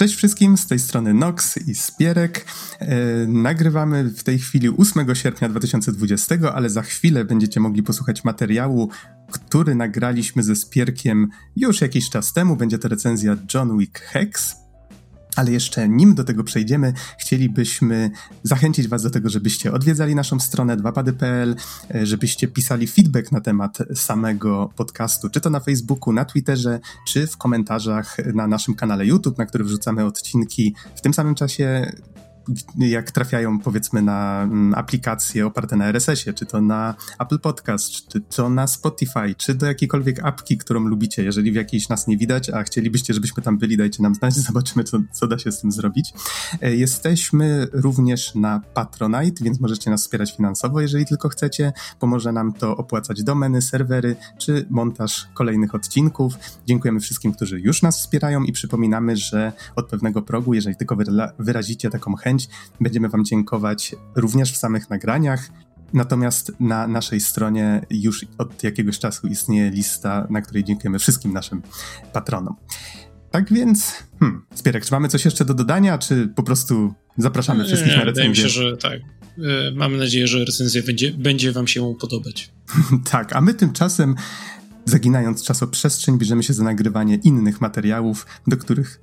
Cześć wszystkim, z tej strony Nox i Spierek. E, nagrywamy w tej chwili 8 sierpnia 2020, ale za chwilę będziecie mogli posłuchać materiału, który nagraliśmy ze Spierkiem już jakiś czas temu. Będzie to recenzja John Wick Hex. Ale jeszcze nim do tego przejdziemy, chcielibyśmy zachęcić Was do tego, żebyście odwiedzali naszą stronę 2pady.pl, e, żebyście pisali feedback na temat samego podcastu, czy to na Facebooku, na Twitterze, czy w komentarzach na naszym kanale YouTube, na który wrzucamy odcinki. W tym samym czasie jak trafiają powiedzmy na mm, aplikacje oparte na RSS-ie, czy to na Apple Podcast, czy to na Spotify, czy do jakiejkolwiek apki, którą lubicie. Jeżeli w jakiejś nas nie widać, a chcielibyście, żebyśmy tam byli, dajcie nam znać, zobaczymy, co, co da się z tym zrobić. E, jesteśmy również na Patronite, więc możecie nas wspierać finansowo, jeżeli tylko chcecie. Pomoże nam to opłacać domeny, serwery, czy montaż kolejnych odcinków. Dziękujemy wszystkim, którzy już nas wspierają i przypominamy, że od pewnego progu, jeżeli tylko wyrazicie taką chęć, Będziemy Wam dziękować również w samych nagraniach. Natomiast na naszej stronie już od jakiegoś czasu istnieje lista, na której dziękujemy wszystkim naszym patronom. Tak więc, hmm, Spierek, czy mamy coś jeszcze do dodania, czy po prostu zapraszamy wszystkich nie, na recenzję? Wydaje mi się, że tak. E, mamy nadzieję, że recenzja będzie, będzie wam się podobać. tak, a my tymczasem, zaginając czasoprzestrzeń, bierzemy się za nagrywanie innych materiałów, do których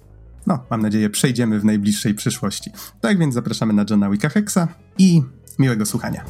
no, mam nadzieję, przejdziemy w najbliższej przyszłości. Tak więc zapraszamy na Johna Wicka Hexa i miłego słuchania.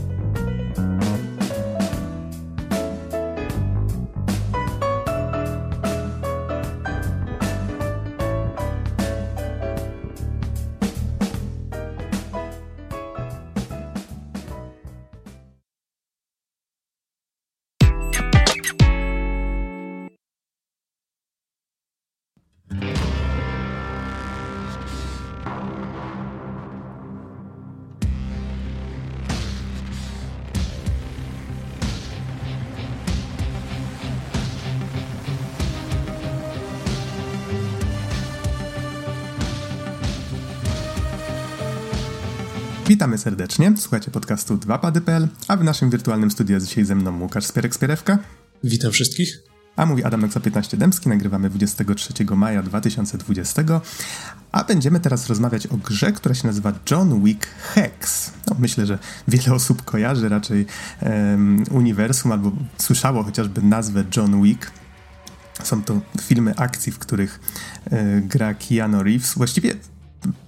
Serdecznie, słuchacie podcastu 2pady.pl, a w naszym wirtualnym studiu jest dzisiaj ze mną Łukasz Spierek-Spierewka. Witam wszystkich. A mówi Adam Noxa 15 Dębski, nagrywamy 23 maja 2020, a będziemy teraz rozmawiać o grze, która się nazywa John Wick Hex. No, myślę, że wiele osób kojarzy raczej um, uniwersum albo słyszało chociażby nazwę John Wick. Są to filmy akcji, w których e, gra Keanu Reeves. Właściwie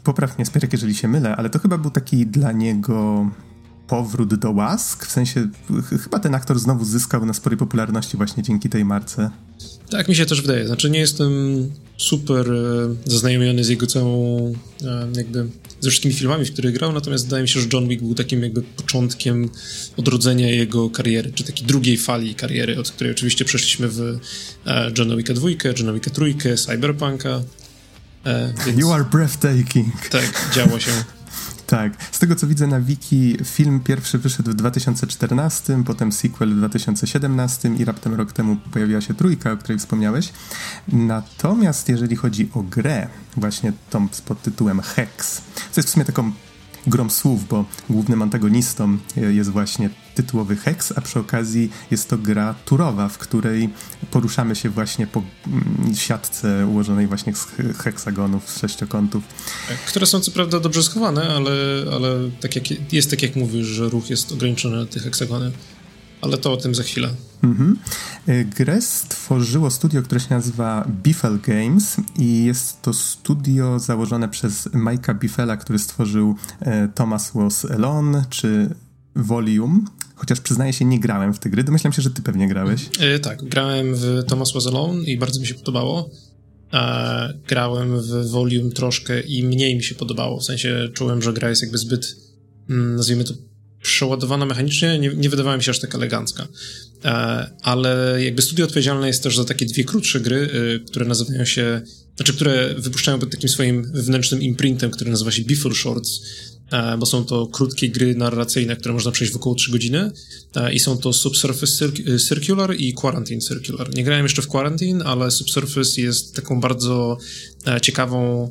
popraw mnie Spierek, jeżeli się mylę, ale to chyba był taki dla niego powrót do łask, w sensie chyba ten aktor znowu zyskał na sporej popularności właśnie dzięki tej marce. Tak mi się też wydaje, znaczy nie jestem super e, zaznajomiony z jego całą e, jakby ze wszystkimi filmami, w których grał, natomiast wydaje mi się, że John Wick był takim jakby początkiem odrodzenia jego kariery, czy takiej drugiej fali kariery, od której oczywiście przeszliśmy w e, John Wicka 2, John Wicka 3, Cyberpunka, E, więc... You are breathtaking. Tak, działo się. Tak. Z tego co widzę na wiki, film pierwszy wyszedł w 2014, potem sequel w 2017 i raptem rok temu pojawiła się trójka, o której wspomniałeś. Natomiast jeżeli chodzi o grę, właśnie tą pod tytułem Hex, co jest w sumie taką grom słów, bo głównym antagonistą jest właśnie tytułowy Hex, a przy okazji jest to gra turowa, w której poruszamy się właśnie po mm, siatce ułożonej właśnie z heksagonów, z sześciokątów. Które są co prawda dobrze schowane, ale, ale tak jak, jest tak jak mówisz, że ruch jest ograniczony na te heksagony. Ale to o tym za chwilę. Mhm. Y, grę stworzyło studio, które się nazywa Biffel Games i jest to studio założone przez Mike'a Biffela, który stworzył e, Thomas Was Alone czy Volume. Chociaż przyznaję się, nie grałem w te gry. Domyślam się, że ty pewnie grałeś. E, tak, grałem w Thomas Was Alone i bardzo mi się podobało. E, grałem w Volume troszkę i mniej mi się podobało. W sensie czułem, że gra jest jakby zbyt, mm, nazwijmy to, przeładowana mechanicznie. Nie, nie wydawała mi się aż tak elegancka. E, ale jakby studio odpowiedzialne jest też za takie dwie krótsze gry, e, które nazywają się, znaczy, które wypuszczają pod takim swoim wewnętrznym imprintem, który nazywa się Biffle Shorts E, bo są to krótkie gry narracyjne, które można przejść w około 3 godziny i są to Subsurface e, Circular i Quarantine Circular. Nie grałem jeszcze w Quarantine, ale Subsurface jest taką bardzo ciekawą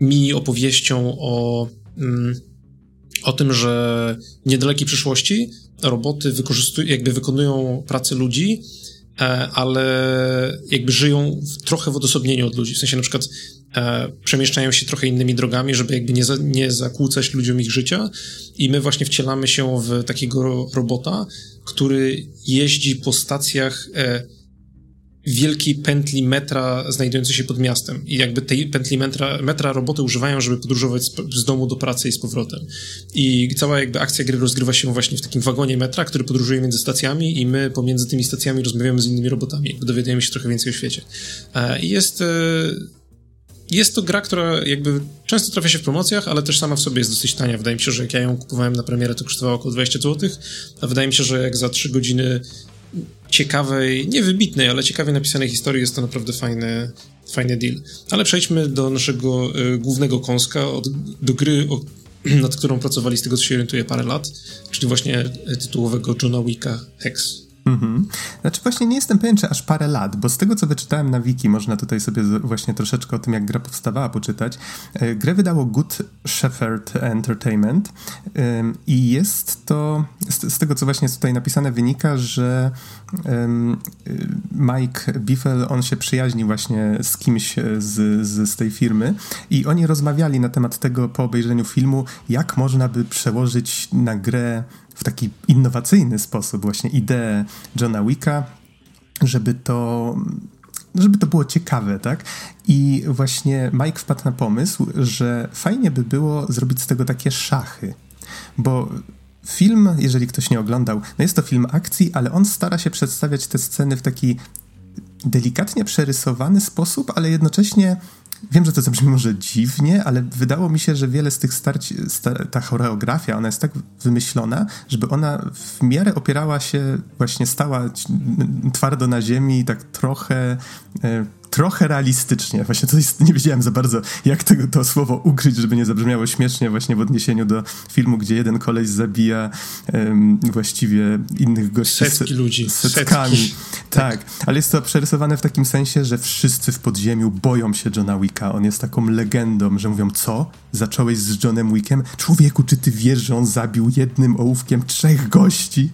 mini opowieścią o, mm, o tym, że w niedalekiej przyszłości roboty wykorzystują, jakby wykonują pracę ludzi ale jakby żyją trochę w odosobnieniu od ludzi. W sensie na przykład e, przemieszczają się trochę innymi drogami, żeby jakby nie, za, nie zakłócać ludziom ich życia i my właśnie wcielamy się w takiego robota, który jeździ po stacjach e, wielkiej pętli metra znajdującej się pod miastem. I jakby tej pętli metra, metra roboty używają, żeby podróżować z, z, domu do pracy i z powrotem. I cała jakby akcja gry rozgrywa się właśnie w takim wagonie metra, który podróżuje między stacjami i my pomiędzy tymi stacjami rozmawiamy z innymi robotami. Jakby dowiadujemy się trochę więcej o świecie. E, I jest... E, jest to gra, która jakby często trafia się w promocjach, ale też sama w sobie jest dosyć tania. Wydaje mi się, że jak ja ją kupowałem na premierę, to kosztowała około 20 zł, a wydaje mi się, że jak za 3 godziny ciekawej, nie wybitnej, ale ciekawej napisanej historii jest to naprawdę fajny, fajny deal. Ale przejdźmy do naszego y, głównego kąska, od, do gry, o, nad którą pracowali z tego, co się orientuje parę lat, czyli właśnie tytułowego Johna Wicka Hex. Mhm. Znaczy właśnie nie jestem pewien, czy aż parę lat, bo z tego, co wyczytałem na wiki, można tutaj sobie właśnie troszeczkę o tym, jak gra powstawała, poczytać. E, grę wydało Good Shepherd Entertainment i jest to, z tego, co właśnie jest tutaj napisane, wynika, że Mike Biffel, on się przyjaźni właśnie z kimś z, z, z tej firmy i oni rozmawiali na temat tego po obejrzeniu filmu, jak można by przełożyć na grę w taki innowacyjny sposób właśnie ideę Johna Wicka, żeby to żeby to było ciekawe, tak? I właśnie Mike wpadł na pomysł, że fajnie by było zrobić z tego takie szachy, bo film, jeżeli ktoś nie oglądał, no jest to film akcji, ale on stara się przedstawiać te sceny w taki delikatnie przerysowany sposób, ale jednocześnie Wiem, że to zabrzmi może dziwnie, ale wydało mi się, że wiele z tych starć, ta choreografia, ona jest tak wymyślona, żeby ona w miarę opierała się, właśnie stała twardo na ziemi tak trochę e, trochę realistycznie. Właśnie to jest, nie wiedziałem za bardzo, jak tego, to słowo ukryć, żeby nie zabrzmiało śmiesznie właśnie w odniesieniu do filmu, gdzie jeden koleś zabija um, właściwie innych gości. Setki ludzi. Setkami. Setki. Tak, ale jest to przerysowane w takim sensie, że wszyscy w podziemiu boją się Johna Wicka. On jest taką legendą, że mówią, co? Zacząłeś z Johnem Wickiem? Człowieku, czy ty wiesz, że on zabił jednym ołówkiem trzech gości?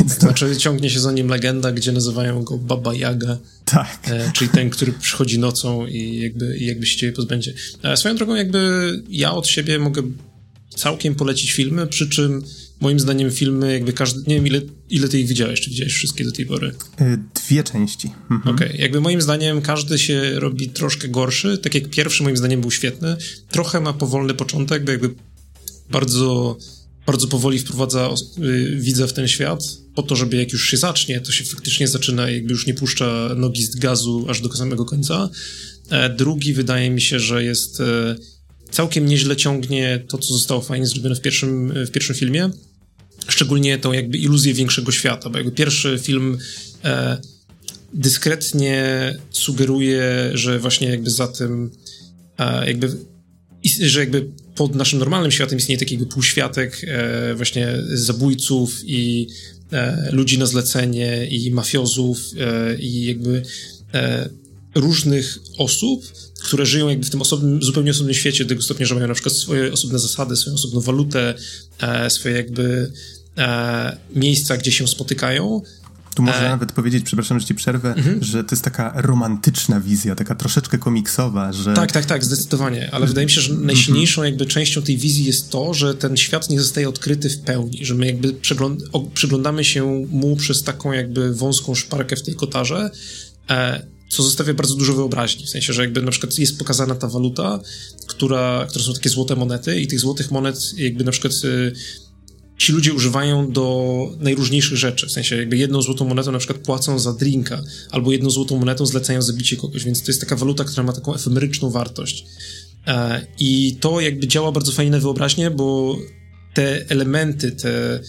Więc to... Znaczy ciągnie się za nim legenda, gdzie nazywają go Baba Yaga. Tak. E, czyli ten, który przychodzi nocą i jakby, i jakby się ciebie pozbędzie. E, swoją drogą jakby ja od siebie mogę całkiem polecić filmy, przy czym moim zdaniem filmy jakby każdy, nie wiem ile, ile ty ich widziałeś, czy widziałeś wszystkie do tej pory? E, dwie części. Mhm. Okej, okay. jakby moim zdaniem każdy się robi troszkę gorszy, tak jak pierwszy moim zdaniem był świetny, trochę ma powolny początek, bo jakby bardzo bardzo powoli wprowadza y, widza w ten świat, po to, żeby jak już się zacznie, to się faktycznie zaczyna, jakby już nie puszcza nogi z gazu aż do samego końca. E, drugi wydaje mi się, że jest e, całkiem nieźle ciągnie to, co zostało fajnie zrobione w pierwszym, w pierwszym filmie. Szczególnie tą jakby iluzję większego świata, bo jakby pierwszy film e, dyskretnie sugeruje, że właśnie jakby za tym e, jakby że jakby pod naszym normalnym światem istnieje taki jakby półświatek e, właśnie zabójców i e, ludzi na zlecenie i mafiozów e, i jakby e, różnych osób, które żyją jakby w tym osobnym, zupełnie osobnym świecie, do tego stopnia, że mają na przykład swoje osobne zasady, swoją osobną walutę, e, swoje jakby e, miejsca, gdzie się spotykają, tu można e... nawet powiedzieć, przepraszam, że ci przerwę, mhm. że to jest taka romantyczna wizja, taka troszeczkę komiksowa, że... Tak, tak, tak, zdecydowanie, ale wydaje mi się, że najsilniejszą jakby częścią tej wizji jest to, że ten świat nie zostaje odkryty w pełni, że my jakby przegląd przyglądamy się mu przez taką jakby wąską szparkę w tej kotarze, e, co zostawia bardzo dużo wyobraźni, w sensie, że jakby na przykład jest pokazana ta waluta, która, które są takie złote monety i tych złotych monet jakby na przykład... Y, ci ludzie używają do najróżniejszych rzeczy. W sensie jakby jedną złotą monetą na przykład płacą za drinka, albo jedną złotą monetą zlecają zabicie kogoś, więc to jest taka waluta, która ma taką efemeryczną wartość. E, I to jakby działa bardzo fajnie na wyobraźnię, bo te elementy, te,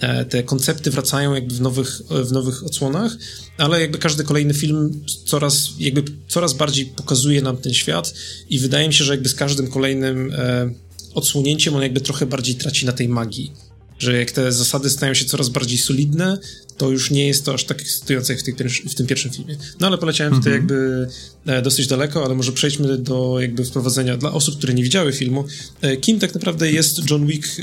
e, te koncepty wracają jakby w nowych, w nowych odsłonach, ale jakby każdy kolejny film coraz, jakby coraz bardziej pokazuje nam ten świat i wydaje mi się, że jakby z każdym kolejnym e, odsłonięciem on jakby trochę bardziej traci na tej magii że jak te zasady stają się coraz bardziej solidne, to już nie jest to aż tak ekscytujące jak w, w tym pierwszym filmie. No ale poleciałem tutaj mm -hmm. jakby e, dosyć daleko, ale może przejdźmy do jakby wprowadzenia dla osób, które nie widziały filmu. E, kim tak naprawdę jest John Wick e,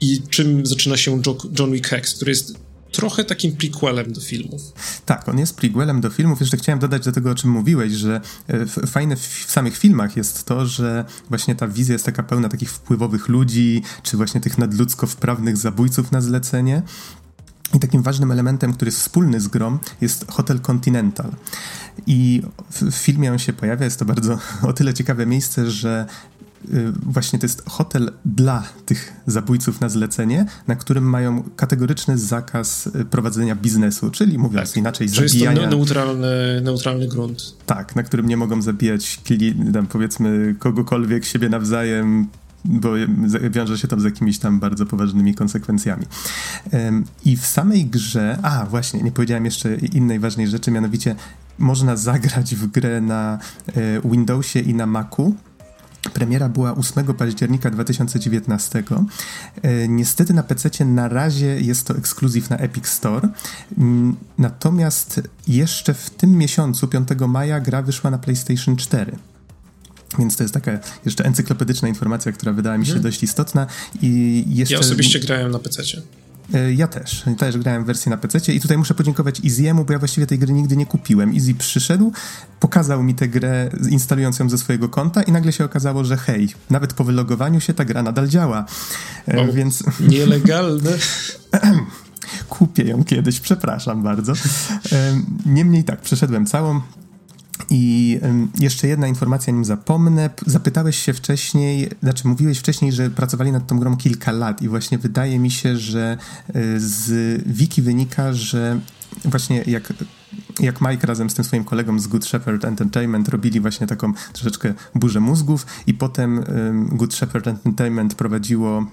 i czym zaczyna się John Wick Hex, który jest trochę takim prequelem do filmów. Tak, on jest prequelem do filmów. Jeszcze chciałem dodać do tego, o czym mówiłeś, że e, fajne w samych filmach jest to, że właśnie ta wizja jest taka pełna takich wpływowych ludzi, czy właśnie tych nadludzko wprawnych zabójców na zlecenie. I takim ważnym elementem, który jest wspólny z grom, jest Hotel Continental. I w, filmie on się pojawia, jest to bardzo o tyle ciekawe miejsce, że właśnie to jest hotel dla tych zabójców na zlecenie, na którym mają kategoryczny zakaz y, prowadzenia biznesu, czyli mówiąc tak, inaczej, zabijania... Jest to neutralny, neutralny grunt. Tak, na którym nie mogą zabijać, tam powiedzmy, kogokolwiek, siebie nawzajem, bo wiąże się to z jakimiś tam bardzo poważnymi konsekwencjami. I w samej grze, a właśnie, nie powiedziałem jeszcze innej ważnej rzeczy, mianowicie można zagrać w grę na e, Windowsie i na Macu. Premiera była 8 października 2019. E, niestety na PC na razie jest to ekskluzyw na Epic Store. Natomiast jeszcze w tym miesiącu, 5 maja, gra wyszła na PlayStation 4. Więc to jest taka jeszcze encyklopedyczna informacja, która wydała mi się hmm. dość istotna. I jeszcze... Ja osobiście grałem na PC. E, ja też. Też grałem w wersji na PC i tutaj muszę podziękować Easy'emu, bo ja właściwie tej gry nigdy nie kupiłem. Easy przyszedł, pokazał mi tę grę, instalując ją ze swojego konta i nagle się okazało, że hej, nawet po wylogowaniu się ta gra nadal działa. E, o, Więc... Nielegalne. Kupię ją kiedyś, przepraszam bardzo. E, niemniej tak, przeszedłem całą, i jeszcze jedna informacja, nim zapomnę. Zapytałeś się wcześniej, znaczy mówiłeś wcześniej, że pracowali nad tą grą kilka lat i właśnie wydaje mi się, że e, z wiki wynika, że właśnie jak jak Mike razem z tym swoim kolegą z Good Shepherd Entertainment robili właśnie taką troszeczkę burzę mózgów i potem Good Shepherd Entertainment prowadziło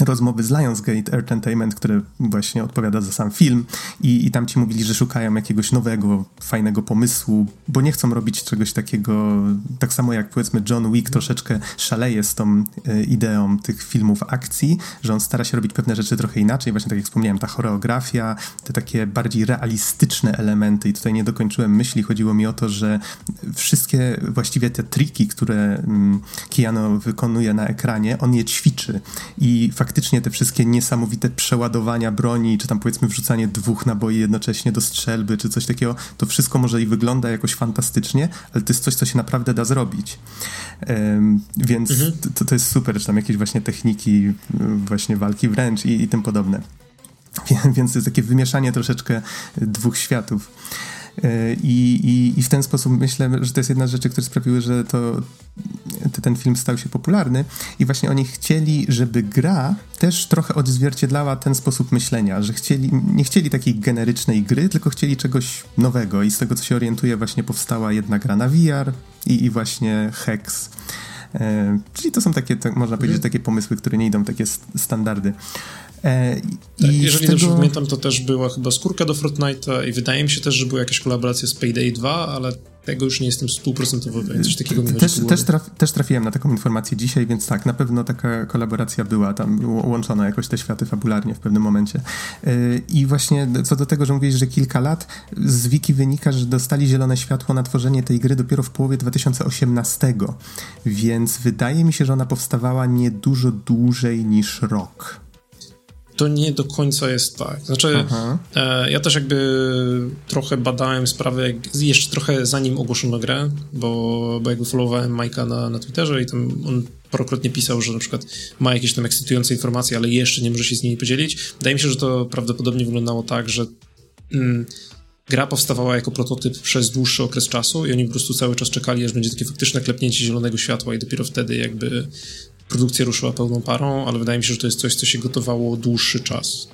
rozmowy z Lionsgate Entertainment, które właśnie odpowiada za sam film. I, i tam ci mówili, że szukają jakiegoś nowego, fajnego pomysłu, bo nie chcą robić czegoś takiego, tak samo jak powiedzmy John Wick troszeczkę szaleje z tą e, ideą tych filmów akcji, że on stara się robić pewne rzeczy trochę inaczej, właśnie tak jak wspomniałem, ta choreografia, te takie bardziej realistyczne elementy. I tutaj nie dokończyłem myśli, chodziło mi o to, że wszystkie właściwie te triki, które mm, Keanu wykonuje na ekranie, on je ćwiczy. I faktycznie te wszystkie niesamowite przeładowania broni, czy tam powiedzmy wrzucanie dwóch naboi jednocześnie do strzelby, czy coś takiego, to wszystko może i wygląda jakoś fantastycznie, ale to jest coś, co się naprawdę da zrobić. Um, więc mhm. to, to jest super, czy tam jakieś właśnie techniki właśnie walki wręcz i, i tym podobne. Więc to jest takie wymieszanie troszeczkę dwóch światów. E, I, i, I w ten sposób myślę, że to jest jedna z rzeczy, które sprawiły, że to, ten film stał się popularny. I właśnie oni chcieli, żeby gra też trochę odzwierciedlała ten sposób myślenia, że chcieli, nie chcieli takiej generycznej gry, tylko chcieli czegoś nowego. I z tego, co się orientuje, właśnie powstała jedna gra na VR i, i właśnie Hex. E, czyli to są takie, tak, można powiedzieć, mhm. takie pomysły, które nie idą takie standardy. E, tak, jeżeli tego... dobrze pamiętam, to też była chyba skórka do Fortnite'a i wydaje mi się też, że była jakaś kolaboracja z Payday 2, ale tego już nie jestem stuprocentowo pewien. Coś takiego mi też, też, traf, też trafiłem na taką informację dzisiaj, więc tak, na pewno taka kolaboracja była tam łączona jakoś te światy fabularnie w pewnym momencie. E, I właśnie co do tego, że mówisz, że kilka lat, z wiki wynika, że dostali zielone światło na tworzenie tej gry dopiero w połowie 2018, więc wydaje mi się, że ona powstawała nie dużo dłużej niż rok to nie do końca jest tak. Znaczy, e, ja też jakby trochę badałem sprawę, jeszcze trochę zanim ogłoszono grę, bo, bo jakby followowałem Majka na, na Twitterze i tam on parokrotnie pisał, że na przykład ma jakieś tam ekscytujące informacje, ale jeszcze nie może się z nimi podzielić. Wydaje mi się, że to prawdopodobnie wyglądało tak, że mm, gra powstawała jako prototyp przez dłuższy okres czasu i oni po prostu cały czas czekali, aż będzie takie faktyczne klepnięcie zielonego światła i dopiero wtedy jakby produkcja ruszyła pełną parą, ale wydaje mi się, że to jest coś, co się gotowało dłuższy czas.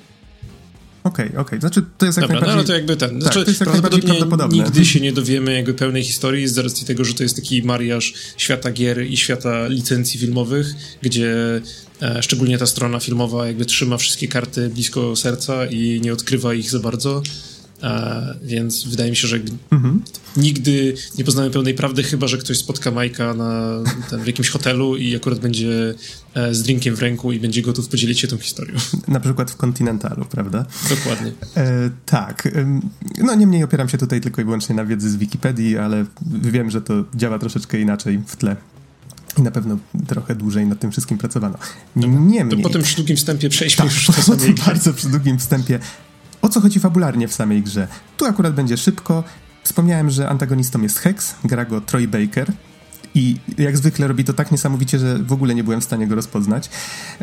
Okej, okay, okej. Okay. Znaczy, to jest jak Dobra, najbardziej... no ale to jakby ten... Tak, znaczy, to jest jak najbardziej prawdopodobne. Nigdy się nie dowiemy jakby pełnej historii z racji tego, że to jest taki mariaż świata gier i świata licencji filmowych, gdzie e, szczególnie ta strona filmowa jakby trzyma wszystkie karty blisko serca i nie odkrywa ich za bardzo. E, więc wydaje mi się, że mhm. nigdy nie poznamy pełnej prawdy, chyba że ktoś spotka Majka na, ten, w jakimś hotelu i akurat będzie e, z drinkiem w ręku i będzie gotów podzielić się tą historią. Na przykład w Continentalu, prawda? Dokładnie. E, tak. No niemniej opieram się tutaj tylko i wyłącznie na wiedzy z Wikipedii, ale wiem, że to działa troszeczkę inaczej w tle. I na pewno trochę dłużej nad tym wszystkim pracowano. Niemniej... To po tym przy długim wstępie przejdźmy tak, już do samej bardzo przy długim wstępie o co chodzi fabularnie w samej grze? Tu akurat będzie szybko. Wspomniałem, że antagonistą jest Hex, gra go Troy Baker. I jak zwykle robi to tak niesamowicie, że w ogóle nie byłem w stanie go rozpoznać.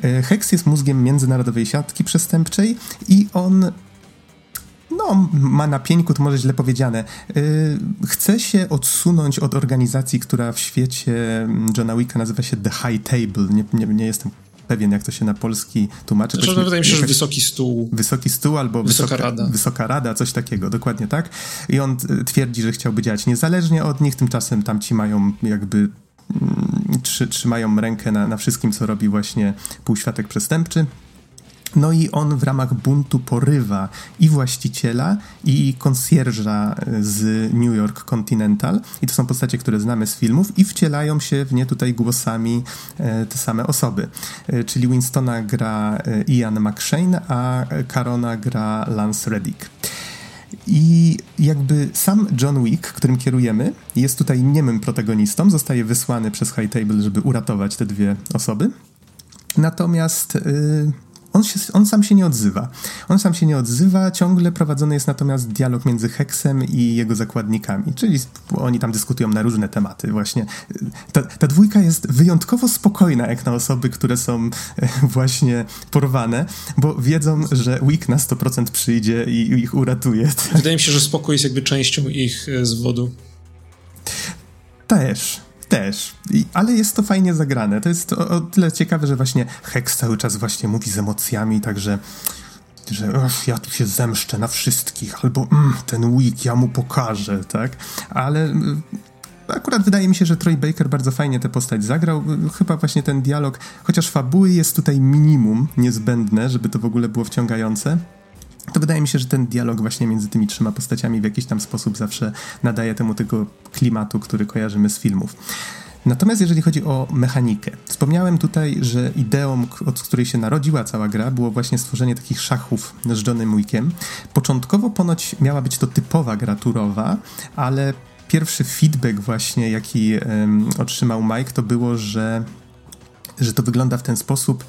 E, Hex jest mózgiem międzynarodowej siatki przestępczej i on no, ma na pieńku, to może źle powiedziane. Yy, chce się odsunąć od organizacji, która w świecie Johna Wicka nazywa się The High Table. Nie, nie, nie jestem pewien, jak to się na polski tłumaczy. Zresztą wydaje mi się, że wysoki stół. Wysoki stół albo wysoka, wysoka, rada. Wysoka rada, coś takiego, dokładnie tak. I on twierdzi, że chciałby działać niezależnie od nich, tymczasem tamci mają jakby mm, trzymają rękę na, na wszystkim, co robi właśnie półświatek przestępczy. No i on w ramach buntu porywa i właściciela, i konsjerża z New York Continental. I to są postacie, które znamy z filmów i wcielają się w nie tutaj głosami e, te same osoby. E, czyli Winstona gra e, Ian McShane, a Carona gra Lance Reddick. I jakby sam John Wick, którym kierujemy, jest tutaj niemym protagonistą, zostaje wysłany przez High Table, żeby uratować te dwie osoby. Natomiast yy, on, się, on sam się nie odzywa. On sam się nie odzywa, ciągle prowadzony jest natomiast dialog między Heksem i jego zakładnikami, czyli oni tam dyskutują na różne tematy. Właśnie ta, ta dwójka jest wyjątkowo spokojna, jak na osoby, które są e, właśnie porwane, bo wiedzą, że Wick na 100% przyjdzie i, i ich uratuje. Wydaje mi się, że spokój jest jakby częścią ich e, zwodu. Też, też, I, ale jest to fajnie zagrane. To jest o, o, tyle ciekawe, że właśnie Hex cały czas właśnie mówi z emocjami, także że ja tu się zemszczę na wszystkich, albo mm, ten week ja mu pokażę, tak? Ale y, akurat wydaje mi się, że Troy Baker bardzo fajnie tę postać zagrał. Chyba właśnie ten dialog, chociaż fabuły jest tutaj minimum niezbędne, żeby to w ogóle było wciągające to wydaje mi się, że ten dialog właśnie między tymi trzema postaciami w jakiś tam sposób zawsze nadaje temu tego klimatu, który kojarzymy z filmów. Natomiast jeżeli chodzi o mechanikę, wspomniałem tutaj, że ideą, od której się narodziła cała gra, było właśnie stworzenie takich szachów z Johnem Wickiem. Początkowo ponoć miała być to typowa gra turowa, ale pierwszy feedback właśnie, jaki um, otrzymał Mike, to było, że, że to wygląda w ten sposób,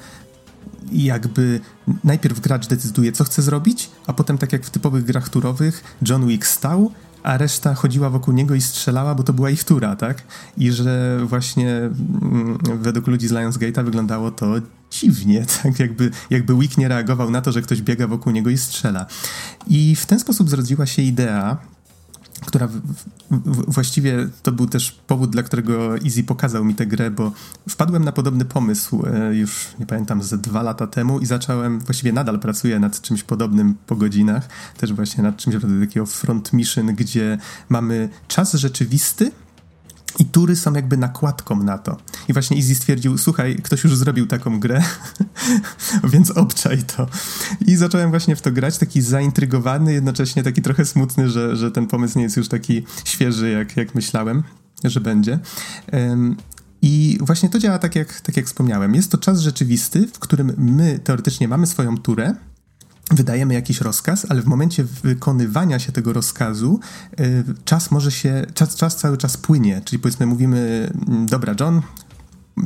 jakby najpierw gracz decyduje, co chce zrobić, a potem, tak jak w typowych grach turowych, John Wick stał, a reszta chodziła wokół niego i strzelała, bo to była ich tura, tak? I że właśnie mm, według ludzi z Lionsgate'a wyglądało to dziwnie, tak? Jakby, jakby Wick nie reagował na to, że ktoś biega wokół niego i strzela. I w ten sposób zrodziła się idea, która w, w, właściwie to był też powód, dla którego Easy pokazał mi tę grę, bo wpadłem na podobny pomysł e, już, nie pamiętam, ze dwa lata temu i zacząłem, właściwie nadal pracuję nad czymś podobnym po godzinach, też właśnie nad czymś takiego front mission, gdzie mamy czas rzeczywisty, i tury są jakby nakładką na to. I właśnie Easy stwierdził, słuchaj, ktoś już zrobił taką grę, więc obczaj to. I zacząłem właśnie w to grać, taki zaintrygowany, jednocześnie taki trochę smutny, że, że ten pomysł nie jest już taki świeży, jak, jak myślałem, że będzie. Um, i właśnie to działa tak jak, tak jak wspomniałem. Jest to czas rzeczywisty, w którym my teoretycznie mamy swoją turę, wydajemy jakiś rozkaz, ale w momencie wykonywania się tego rozkazu y, czas może się, czas, czas cały czas płynie, czyli powiedzmy mówimy, mm, dobra John,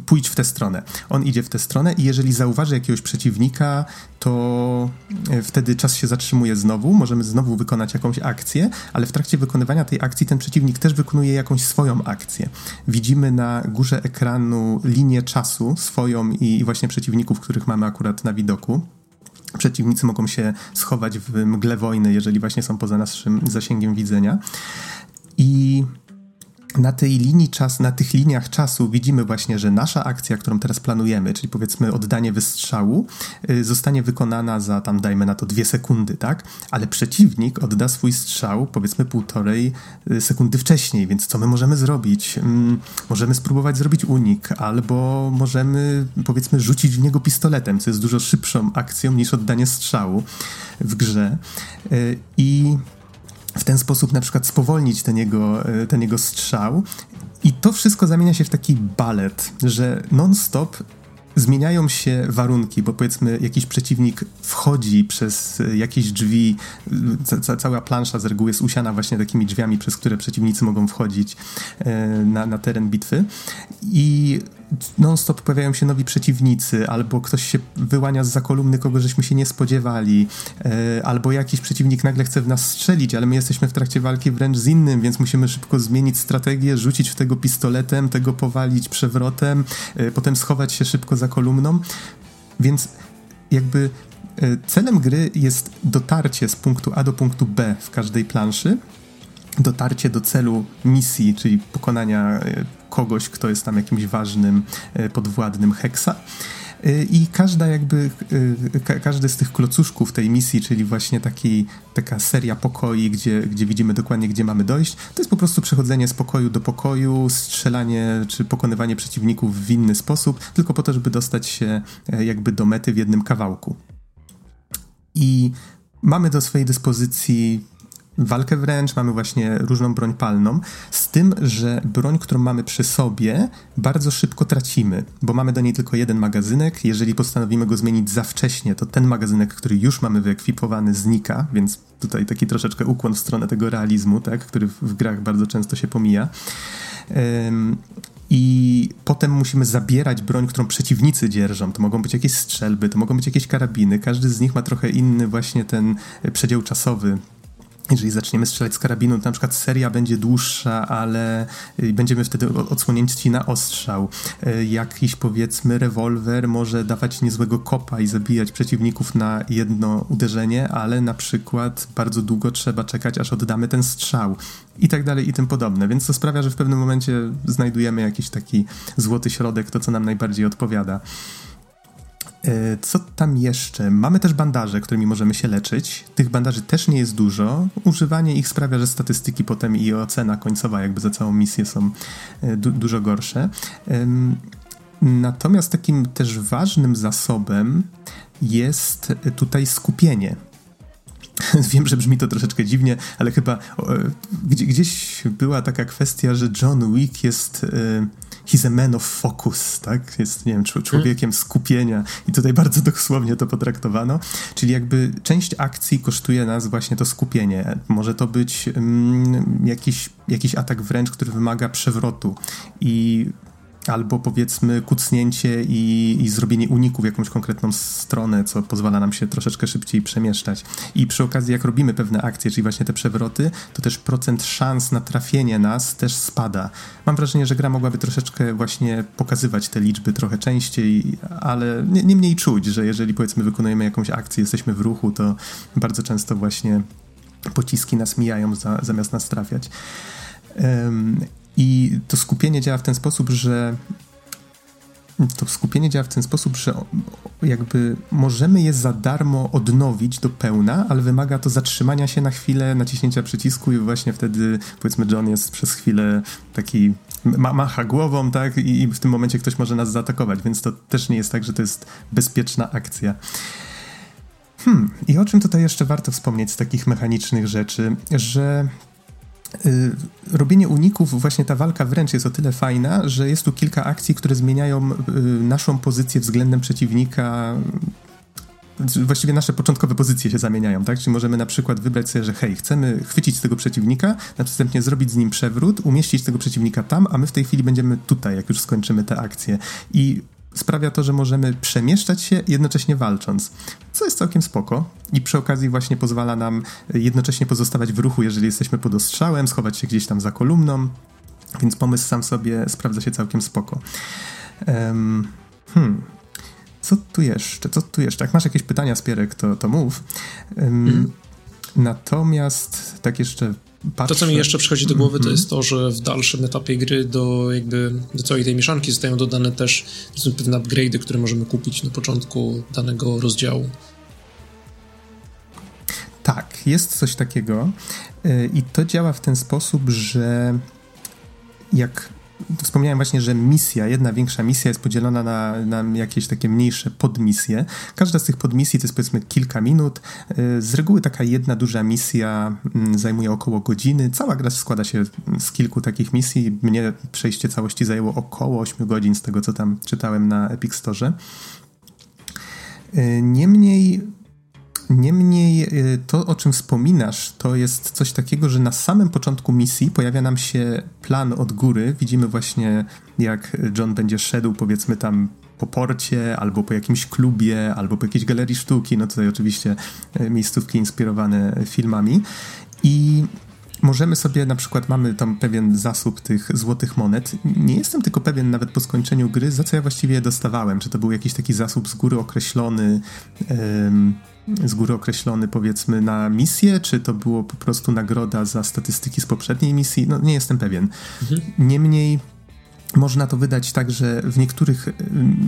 pójdź w tę stronę. On idzie w tę stronę i jeżeli zauważy jakiegoś przeciwnika, to y, wtedy czas się zatrzymuje znowu, możemy znowu wykonać jakąś akcję, ale w trakcie wykonywania tej akcji ten przeciwnik też wykonuje jakąś swoją akcję. Widzimy na górze ekranu linię czasu swoją i właśnie przeciwników, których mamy akurat na widoku. Przeciwnicy mogą się schować w mgle wojny, jeżeli właśnie są poza naszym zasięgiem widzenia. I na tej linii czas, na tych liniach czasu widzimy właśnie, że nasza akcja, którą teraz planujemy, czyli powiedzmy oddanie wystrzału, y, zostanie wykonana za tam dajmy na to dwie sekundy, tak? Ale przeciwnik odda swój strzał powiedzmy półtorej y, sekundy wcześniej, więc co my możemy zrobić? Mm, możemy spróbować zrobić unik, albo możemy powiedzmy rzucić w niego pistoletem, co jest dużo szybszą akcją niż oddanie strzału w grze. Y, I w ten sposób na przykład spowolnić ten jego, e, ten jego strzał. I to wszystko zamienia się w taki balet, że non-stop zmieniają się warunki, bo powiedzmy jakiś przeciwnik wchodzi przez e, jakieś drzwi, ca cała plansza z reguły jest usiana właśnie takimi drzwiami, przez które przeciwnicy mogą wchodzić e, na, na teren bitwy i non-stop pojawiają się nowi przeciwnicy, albo ktoś się wyłania z za kolumny, kogo żeśmy się nie spodziewali, e, albo jakiś przeciwnik nagle chce w nas strzelić, ale my jesteśmy w trakcie walki wręcz z innym, więc musimy szybko zmienić strategię, rzucić w tego pistoletem, tego powalić przewrotem, e, potem schować się szybko za kolumną. Więc jakby e, celem gry jest dotarcie z punktu A do punktu B w każdej planszy, dotarcie do celu misji, czyli pokonania kogoś, kto jest tam jakimś ważnym podwładnym heksa. I każda jakby, ka każdy z tych klocuszków tej misji, czyli właśnie taki, taka seria pokoi, gdzie, gdzie widzimy dokładnie, gdzie mamy dojść, to jest po prostu przechodzenie z pokoju do pokoju, strzelanie czy pokonywanie przeciwników w inny sposób, tylko po to, żeby dostać się e, jakby do mety w jednym kawałku. I mamy do swojej dyspozycji walkę wręcz, mamy właśnie różną broń palną, z tym, że broń, którą mamy przy sobie, bardzo szybko tracimy, bo mamy do niej tylko jeden magazynek. Jeżeli postanowimy go zmienić za wcześnie, to ten magazynek, który już mamy wyekwipowany, znika, więc tutaj taki troszeczkę ukłon w stronę tego realizmu, tak, który w grach bardzo często się pomija. Um, i potem musimy zabierać broń, którą przeciwnicy dzierżą. To mogą być jakieś strzelby, to mogą być jakieś karabiny. Każdy z nich ma trochę inny właśnie ten przedział czasowy jeżeli zaczniemy strzelać z karabinu, to na przykład seria będzie dłuższa, ale y, będziemy wtedy odsłonięci na ostrzał. Y, jakiś powiedzmy rewolwer może dawać niezłego kopa i zabijać przeciwników na jedno uderzenie, ale na przykład bardzo długo trzeba czekać, aż oddamy ten strzał i tak dalej i tym podobne. Więc to sprawia, że w pewnym momencie znajdujemy jakiś taki złoty środek, to co nam najbardziej odpowiada. E, co tam jeszcze? Mamy też bandaże, którymi możemy się leczyć. Tych bandaży też nie jest dużo. Używanie ich sprawia, że statystyki potem i ocena końcowa jakby za całą misję są e, du dużo gorsze. Natomiast takim też ważnym zasobem jest tutaj skupienie. Wiem, że brzmi to troszeczkę dziwnie, ale chyba gdzieś była taka kwestia, że John Wick jest he's a man of focus, tak? Jest, nie wiem, człowiekiem skupienia i tutaj bardzo dosłownie to potraktowano, czyli jakby część akcji kosztuje nas właśnie to skupienie. Może to być mm, jakiś, jakiś atak wręcz, który wymaga przewrotu i albo powiedzmy kucnięcie i, i zrobienie uniku w jakąś konkretną stronę, co pozwala nam się troszeczkę szybciej przemieszczać. I przy okazji, jak robimy pewne akcje, czyli właśnie te przewroty, to też procent szans na trafienie nas też spada. Mam wrażenie, że gra mogłaby troszeczkę właśnie pokazywać te liczby trochę częściej, ale nie, mniej czuć, że jeżeli powiedzmy wykonujemy jakąś akcję, jesteśmy w ruchu, to bardzo często właśnie pociski nas mijają za, zamiast nas trafiać. I to skupienie działa w ten sposób, że to skupienie działa w ten sposób, że jakby możemy je za darmo odnowić do pełna, ale wymaga to zatrzymania się na chwilę, naciśnięcia przycisku i właśnie wtedy powiedzmy John jest przez chwilę taki ma, macha głową, tak? I, I w tym momencie ktoś może nas zaatakować, więc to też nie jest tak, że to jest bezpieczna akcja. Hmm, i o czym tutaj jeszcze warto wspomnieć z takich mechanicznych rzeczy, że Y, robienie uników, właśnie ta walka wręcz jest o tyle fajna, że jest tu kilka akcji, które zmieniają y, naszą pozycję względem przeciwnika. Właściwie nasze początkowe pozycje się zamieniają, tak? Czyli możemy na przykład wybrać sobie, że hej, chcemy chwycić tego przeciwnika, następnie zrobić z nim przewrót, umieścić tego przeciwnika tam, a my w tej chwili będziemy tutaj, jak już skończymy tę akcję. I sprawia to, że możemy przemieszczać się jednocześnie walcząc, co jest całkiem spoko i przy okazji właśnie pozwala nam jednocześnie pozostawać w ruchu, jeżeli jesteśmy pod ostrzałem, schować się gdzieś tam za kolumną, więc pomysł sam sobie sprawdza się całkiem spoko. Um, hmm. Co tu jeszcze? Co tu jeszcze? Jak masz jakieś pytania, Spierek, to, to mów. Um, mm. Natomiast tak jeszcze To, co mi jeszcze przychodzi do głowy, to mhm. jest to, że w dalszym etapie gry do jakby do całej tej mieszanki zostają dodane też pewne upgrade'y, które możemy kupić na początku danego rozdziału. Tak, jest coś takiego y, i to działa w ten sposób, że jak wspomniałem właśnie, że misja, jedna większa misja jest podzielona na, na jakieś takie mniejsze podmisje. Każda z tych podmisji to jest powiedzmy kilka minut. Y, z reguły taka jedna duża misja mm, zajmuje około godziny. Cała gra składa się z kilku takich misji. Mnie przejście całości zajęło około 8 godzin z tego, co tam czytałem na Epic Store. Y, niemniej Niemniej y, to, o czym wspominasz, to jest coś takiego, że na samym początku misji pojawia nam się plan od góry. Widzimy właśnie, jak John będzie szedł, powiedzmy tam po porcie, albo po jakimś klubie, albo po jakiejś galerii sztuki. No tutaj oczywiście y, miejscówki inspirowane filmami. I możemy sobie na przykład, mamy tam pewien zasób tych złotych monet. Nie jestem tylko pewien nawet po skończeniu gry, za co ja właściwie je dostawałem. Czy to był jakiś taki zasób z góry określony, z góry określony powiedzmy na misję, czy to było po prostu nagroda za statystyki z poprzedniej misji? No nie jestem pewien. Mhm. Niemniej można to wydać tak, że w niektórych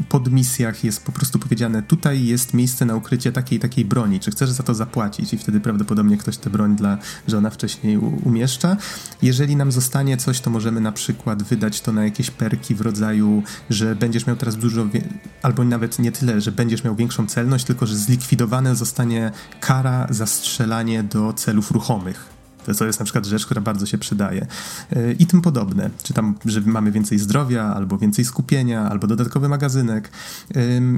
podmisjach jest po prostu powiedziane, tutaj jest miejsce na ukrycie takiej takiej broni, czy chcesz za to zapłacić? I wtedy prawdopodobnie ktoś tę broń dla żona wcześniej umieszcza. Jeżeli nam zostanie coś, to możemy na przykład wydać to na jakieś perki w rodzaju, że będziesz miał teraz dużo, albo nawet nie tyle, że będziesz miał większą celność, tylko że zlikwidowane zostanie kara za strzelanie do celów ruchomych to jest na przykład rzecz, która bardzo się przydaje. E, I tym podobne. Czy tam, że mamy więcej zdrowia, albo więcej skupienia, albo dodatkowy magazynek.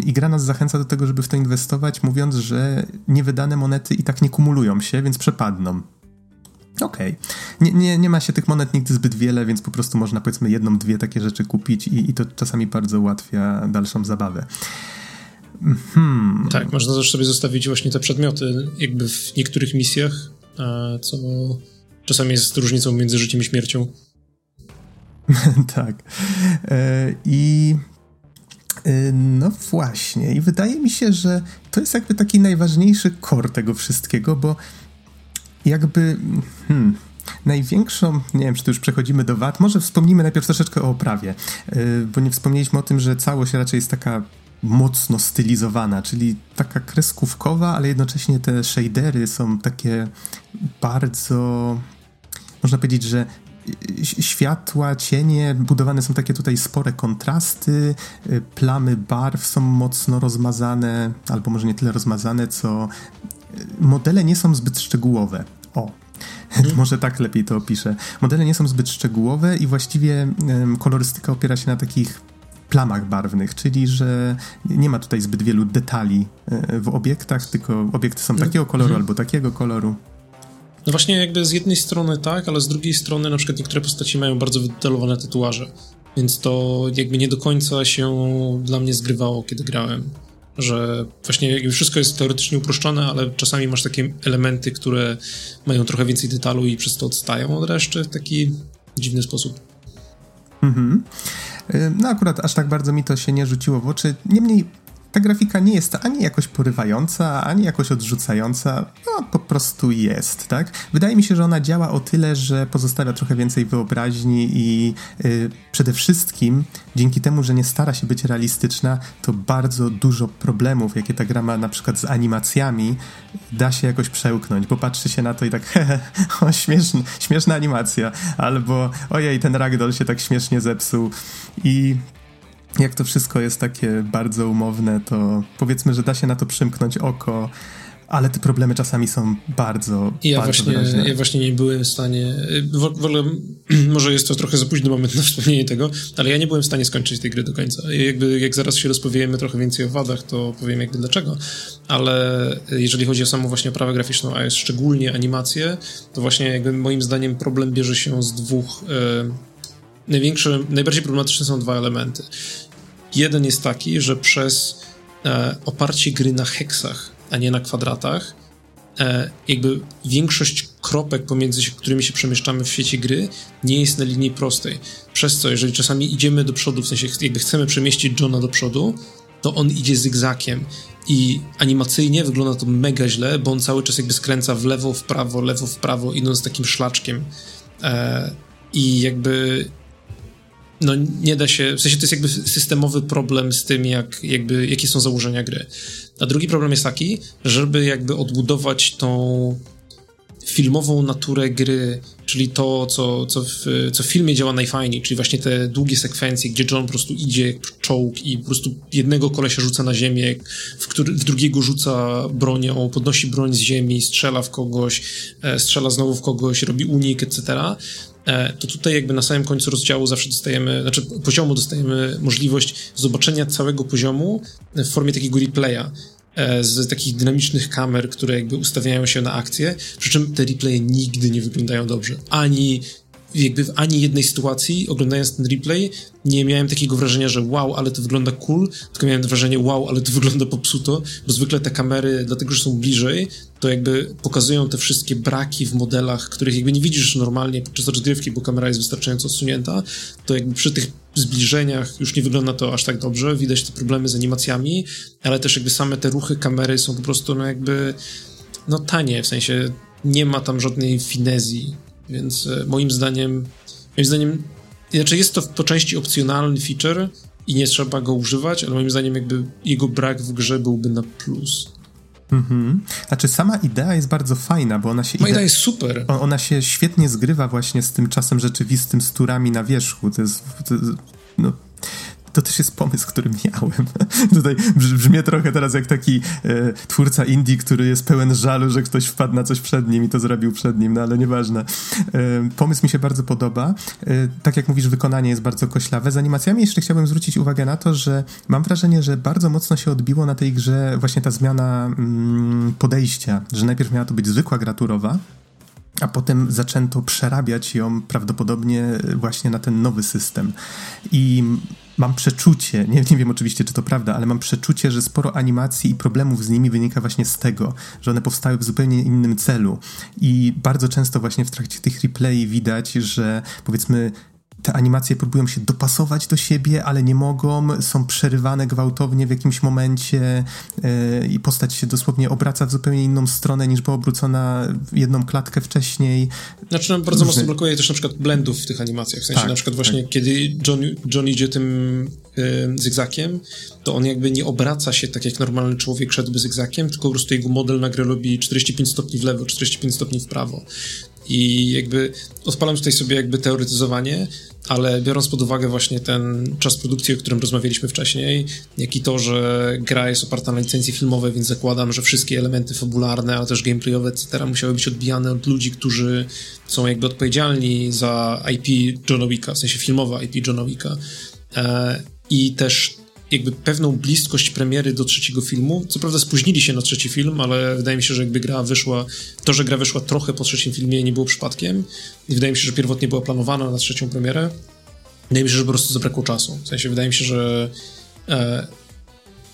I gra nas zachęca do tego, żeby w to inwestować, mówiąc, że niewydane monety i tak nie kumulują się, więc przepadną. Okej. Okay. Nie, nie, nie ma się tych monet nigdy zbyt wiele, więc po prostu można powiedzmy jedną, dwie takie rzeczy kupić i, i to czasami bardzo ułatwia dalszą zabawę. Hmm. Tak, można też sobie zostawić właśnie te przedmioty, jakby w niektórych misjach co czasami jest różnicą między życiem i śmiercią. tak. E, I e, no właśnie, i wydaje mi się, że to jest jakby taki najważniejszy kor tego wszystkiego, bo jakby hmm, największą, nie wiem, czy tu już przechodzimy do wad, może wspomnimy najpierw troszeczkę o oprawie, e, bo nie wspomnieliśmy o tym, że całość raczej jest taka mocno stylizowana, czyli taka kreskówkowa, ale jednocześnie te shadery są takie bardzo, można powiedzieć, że światła, cienie, budowane są takie tutaj spore kontrasty, y, plamy barw są mocno rozmazane, albo może nie tyle rozmazane, co y, modele nie są zbyt szczegółowe. O, hmm. może tak lepiej to opiszę. Modele nie są zbyt szczegółowe i właściwie kolorystyka opiera się na takich plamach barwnych, czyli że nie ma tutaj zbyt wielu detali e, w obiektach, tylko obiekty są takiego koloru mhm. albo takiego koloru. No właśnie jakby z jednej strony tak, ale z drugiej strony na przykład niektóre postaci mają bardzo wydetalowane tatuaże, więc to jakby nie do końca się dla mnie zgrywało, kiedy grałem. Że właśnie jakby wszystko jest teoretycznie uproszczone, ale czasami masz takie elementy, które mają trochę więcej detalu i przez to odstają od reszty w taki dziwny sposób. Mhm. No akurat aż tak bardzo mi to się nie rzuciło w oczy. Niemniej ta grafika nie jest ani jakoś porywająca, ani jakoś odrzucająca, no po prostu jest, tak? Wydaje mi się, że ona działa o tyle, że pozostawia trochę więcej wyobraźni i yy, przede wszystkim dzięki temu, że nie stara się być realistyczna, to bardzo dużo problemów, jakie ta gra ma na przykład z animacjami, da się jakoś przełknąć, bo patrzy się na to i tak hehe, o, śmieszna, animacja, albo ojej, ten ragdoll się tak śmiesznie zepsuł. I jak to wszystko jest takie bardzo umowne, to powiedzmy, że da się na to przymknąć oko, ale te problemy czasami są bardzo, ja bardzo właśnie, wyraźne. Ja właśnie nie byłem w stanie, w, w ogóle może jest to trochę za późny moment na wspomnienie tego, ale ja nie byłem w stanie skończyć tej gry do końca. Jakby jak zaraz się rozpowiemy trochę więcej o wadach, to powiem jakby dlaczego, ale jeżeli chodzi o samą właśnie oprawę graficzną, a jest szczególnie animację, to właśnie jakby moim zdaniem problem bierze się z dwóch e, Największe, najbardziej problematyczne są dwa elementy. Jeden jest taki, że przez e, oparcie gry na heksach, a nie na kwadratach, e, jakby większość kropek, pomiędzy którymi się przemieszczamy w świecie gry, nie jest na linii prostej. Przez co, jeżeli czasami idziemy do przodu, w sensie jakby chcemy przemieścić Johna do przodu, to on idzie zygzakiem i animacyjnie wygląda to mega źle, bo on cały czas jakby skręca w lewo, w prawo, lewo, w prawo, idąc takim szlaczkiem. E, I jakby no nie da się, w sensie to jest jakby systemowy problem z tym, jak, jakby, jakie są założenia gry. A drugi problem jest taki, żeby jakby odbudować tą filmową naturę gry, czyli to, co, co, w, co w filmie działa najfajniej, czyli właśnie te długie sekwencje, gdzie John po prostu idzie jak czołg i po prostu jednego kolesia rzuca na ziemię, w, który, w drugiego rzuca bronią, podnosi broń z ziemi, strzela w kogoś, e, strzela znowu w kogoś, robi unik, etc., to tutaj jakby na samym końcu rozdziału zawsze dostajemy, znaczy poziomu dostajemy możliwość zobaczenia całego poziomu w formie takiego replaya. e, z takich dynamicznych kamer, które jakby ustawiają się na akcję, przy czym te replaye nigdy nie wyglądają dobrze. Ani jakby w ani jednej sytuacji, oglądając ten replay, nie miałem takiego wrażenia, że wow, ale to wygląda cool, tylko miałem wrażenie wow, ale to wygląda popsuto, bo zwykle te kamery, dlatego że są bliżej, to jakby pokazują te wszystkie braki w modelach, których jakby nie widzisz normalnie podczas rozgrywki, bo kamera jest wystarczająco odsunięta, to jakby przy tych zbliżeniach już nie wygląda to aż tak dobrze, widać te problemy z animacjami, ale też jakby same te ruchy kamery są po prostu no jakby no tanie, w sensie nie ma tam żadnej finezji więc e, moim zdaniem, moim zdaniem, znaczy jest to po części opcjonalny feature i nie trzeba go używać, ale moim zdaniem jakby jego brak w grze byłby na plus. Mhm. Znaczy sama idea jest bardzo fajna, bo ona się... Moja idea jest super. Ona się świetnie zgrywa właśnie z tym czasem rzeczywistym, z turami na wierzchu. To jest, to no, to też jest pomysł, który miałem. Tutaj brzmię trochę teraz jak taki e, twórca indie, który jest pełen żalu, że ktoś wpadł na coś przed nim i to zrobił przed nim, no ale nieważne. E, pomysł mi się bardzo podoba. E, tak jak mówisz, wykonanie jest bardzo koślawe. Z animacjami jeszcze chciałbym zwrócić uwagę na to, że mam wrażenie, że bardzo mocno się odbiło na tej grze właśnie ta zmiana mm, podejścia, że najpierw miała to być zwykła graturowa, a potem zaczęto przerabiać ją prawdopodobnie właśnie na ten nowy system. I mam przeczucie, nie, nie wiem oczywiście, czy to prawda, ale mam przeczucie, że sporo animacji i problemów z nimi wynika właśnie z tego, że one powstały w zupełnie innym celu. I bardzo często właśnie w trakcie tych replay widać, że powiedzmy te animacje próbują się dopasować do siebie, ale nie mogą, są przerywane gwałtownie w jakimś momencie yy, i postać się dosłownie obraca w zupełnie inną stronę niż była obrócona jedną klatkę wcześniej. Znaczy no, bardzo mocno blokuje też na przykład blendów w tych animacjach, w sensie tak, na przykład właśnie tak. kiedy John, John idzie tym yy, zygzakiem, to on jakby nie obraca się tak jak normalny człowiek szedłby zygzakiem, tylko po prostu jego model nagle robi 45 stopni w lewo, 45 stopni w prawo. I jakby odpalam tutaj sobie jakby teoretyzowanie, ale biorąc pod uwagę właśnie ten czas produkcji, o którym rozmawialiśmy wcześniej, jak i to, że gra jest oparta na licencji filmowej, więc zakładam, że wszystkie elementy fabularne, ale też gameplayowe, etc. musiały być odbijane od ludzi, którzy są jakby odpowiedzialni za IP John Wicka, w sensie filmowe IP John Wicka. E, I też jakby pewną bliskość premiery do trzeciego filmu. Co prawda spóźnili się na trzeci film, ale wydaje mi się, że jakby gra wyszła, to, że gra wyszła trochę po trzecim filmie nie było przypadkiem i wydaje mi się, że pierwotnie była planowana na trzecią premierę. Wydaje mi się, że po prostu zabrakło czasu. W sensie wydaje mi się, że e,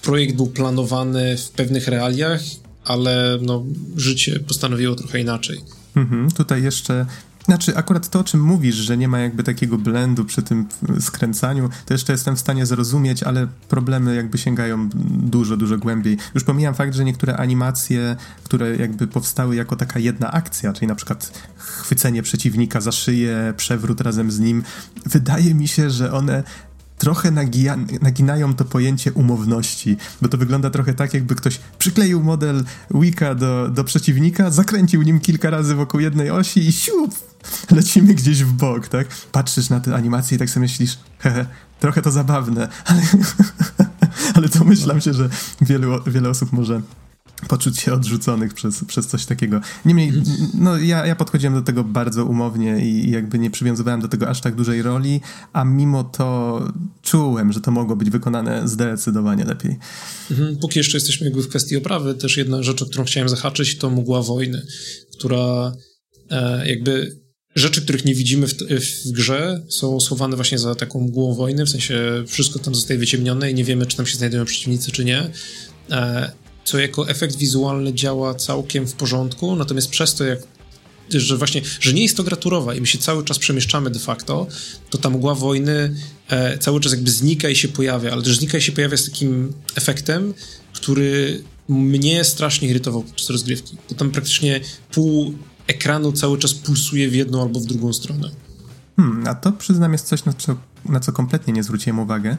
projekt był planowany w pewnych realiach, ale no, życie postanowiło trochę inaczej. Mhm, tutaj jeszcze znaczy, akurat to, o czym mówisz, że nie ma jakby takiego blendu przy tym skręcaniu, to jeszcze jestem w stanie zrozumieć, ale problemy jakby sięgają dużo, dużo głębiej. Już pomijam fakt, że niektóre animacje, które jakby powstały jako taka jedna akcja, czyli na przykład chwycenie przeciwnika za szyję, przewrót razem z nim, wydaje mi się, że one trochę nagija, naginają to pojęcie umowności, bo to wygląda trochę tak, jakby ktoś przykleił model Wika do, do przeciwnika, zakręcił nim kilka razy wokół jednej osi i siup, lecimy gdzieś w bok, tak? Patrzysz na tę animację i tak sobie myślisz, hehe, trochę to zabawne, ale, ale to myślam się, że wielu, wiele osób może poczuć się odrzuconych przez, przez coś takiego. Niemniej, no ja, ja podchodziłem do tego bardzo umownie i, i jakby nie przywiązywałem do tego aż tak dużej roli, a mimo to czułem, że to mogło być wykonane zdecydowanie lepiej. Mhm. Póki jeszcze jesteśmy jakby w kwestii oprawy, też jedna rzecz, o którą chciałem zahaczyć, to mgła wojny, która e, jakby rzeczy, których nie widzimy w, w, grze, są schowane właśnie za taką mgłą wojny, w sensie wszystko tam zostaje wyciemnione i nie wiemy, czy tam się znajdują przeciwnicy, czy nie. E, co jako efekt wizualny działa całkiem w porządku, natomiast przez to, jak że właśnie, że nie jest to graturowa i my się cały czas przemieszczamy de facto, to ta mgła wojny e, cały czas jakby znika i się pojawia, ale też znika i się pojawia z takim efektem, który mnie strasznie irytował podczas rozgrywki. Bo tam praktycznie pół ekranu cały czas pulsuje w jedną albo w drugą stronę. Hmm, a to przyznam jest coś, na co, na co kompletnie nie zwróciłem uwagę,